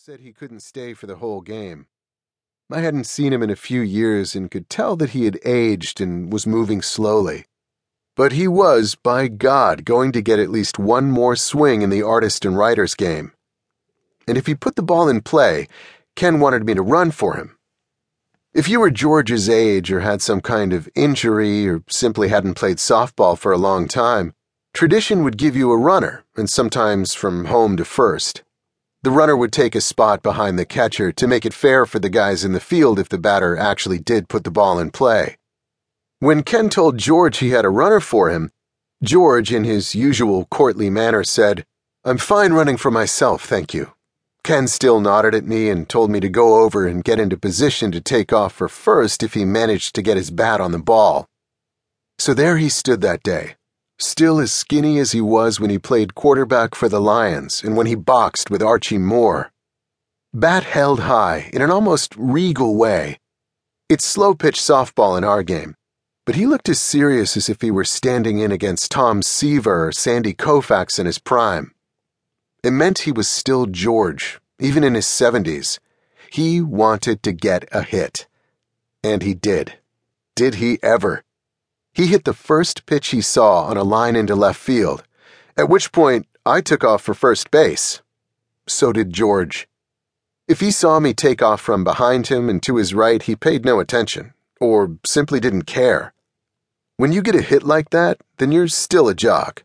said he couldn't stay for the whole game. I hadn't seen him in a few years and could tell that he had aged and was moving slowly. But he was, by God, going to get at least one more swing in the artist and writer's game. And if he put the ball in play, Ken wanted me to run for him. If you were George's age or had some kind of injury or simply hadn't played softball for a long time, tradition would give you a runner, and sometimes from home to first. The runner would take a spot behind the catcher to make it fair for the guys in the field if the batter actually did put the ball in play. When Ken told George he had a runner for him, George, in his usual courtly manner, said, I'm fine running for myself, thank you. Ken still nodded at me and told me to go over and get into position to take off for first if he managed to get his bat on the ball. So there he stood that day, still as skinny as he was when he played quarterback for the Lions and when he boxed with Archie Moore. Bat held high in an almost regal way. It's slow pitch softball in our game, but he looked as serious as if he were standing in against Tom Seaver or Sandy Koufax in his prime. It meant he was still George, even in his 70s. He wanted to get a hit. And he did. Did he ever? He hit the first pitch he saw on a line into left field, at which point I took off for first base. So did George. If he saw me take off from behind him and to his right, he paid no attention, or simply didn't care. When you get a hit like that, then you're still a jock.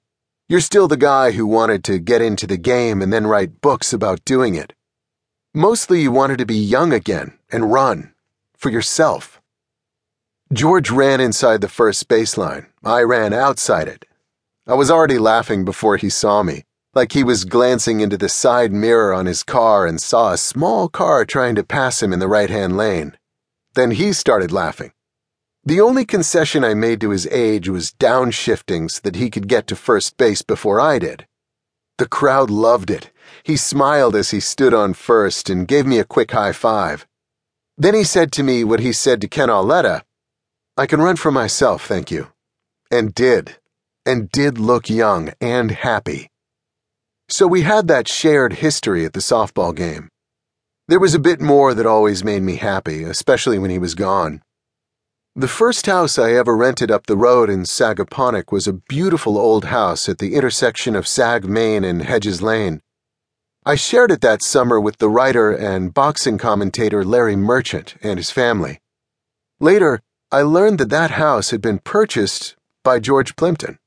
You're still the guy who wanted to get into the game and then write books about doing it. Mostly you wanted to be young again and run for yourself. George ran inside the first baseline. I ran outside it. I was already laughing before he saw me, like he was glancing into the side mirror on his car and saw a small car trying to pass him in the right hand lane. Then he started laughing. The only concession I made to his age was downshifting so that he could get to first base before I did. The crowd loved it. He smiled as he stood on first and gave me a quick high five. Then he said to me what he said to Ken Auletta I can run for myself, thank you. And did. And did look young and happy. So we had that shared history at the softball game. There was a bit more that always made me happy, especially when he was gone. The first house I ever rented up the road in Sagaponack was a beautiful old house at the intersection of Sagg Main and Hedges Lane. I shared it that summer with the writer and boxing commentator Larry Merchant and his family. Later, I learned that that house had been purchased by George Plimpton.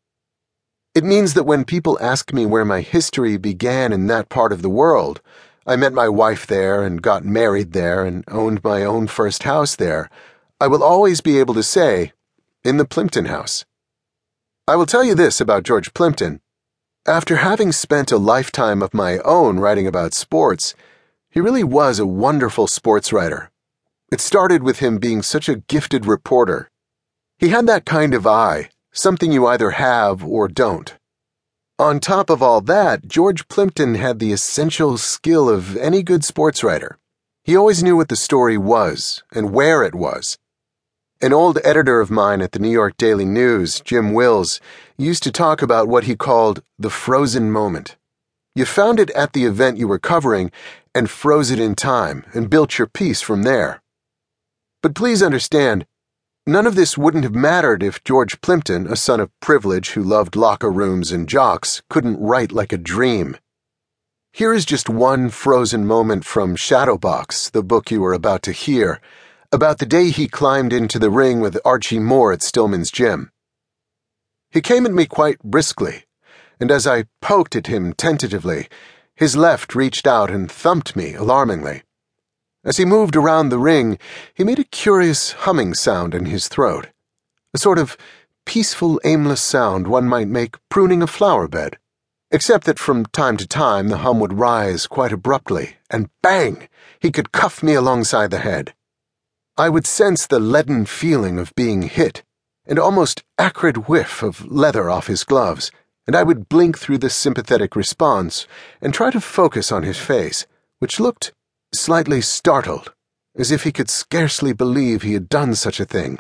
It means that when people ask me where my history began in that part of the world, I met my wife there and got married there and owned my own first house there, I will always be able to say, in the Plimpton house. I will tell you this about George Plimpton. After having spent a lifetime of my own writing about sports, he really was a wonderful sports writer. It started with him being such a gifted reporter. He had that kind of eye, something you either have or don't. On top of all that, George Plimpton had the essential skill of any good sports writer. He always knew what the story was and where it was. An old editor of mine at the New York Daily News, Jim Wills, used to talk about what he called the frozen moment. You found it at the event you were covering and froze it in time and built your piece from there. But please understand, none of this wouldn't have mattered if George Plimpton, a son of privilege who loved locker rooms and jocks, couldn't write like a dream. Here is just one frozen moment from Shadowbox, the book you are about to hear, about the day he climbed into the ring with Archie Moore at Stillman's gym. He came at me quite briskly, and as I poked at him tentatively, his left reached out and thumped me alarmingly. As he moved around the ring, he made a curious humming sound in his throat, a sort of peaceful, aimless sound one might make pruning a flower bed, except that from time to time the hum would rise quite abruptly, and bang! he could cuff me alongside the head. I would sense the leaden feeling of being hit, and almost acrid whiff of leather off his gloves, and I would blink through the sympathetic response and try to focus on his face, which looked slightly startled, as if he could scarcely believe he had done such a thing.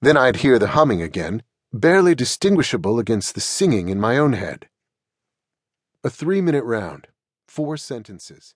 Then I'd hear the humming again, barely distinguishable against the singing in my own head. A three minute round, four sentences.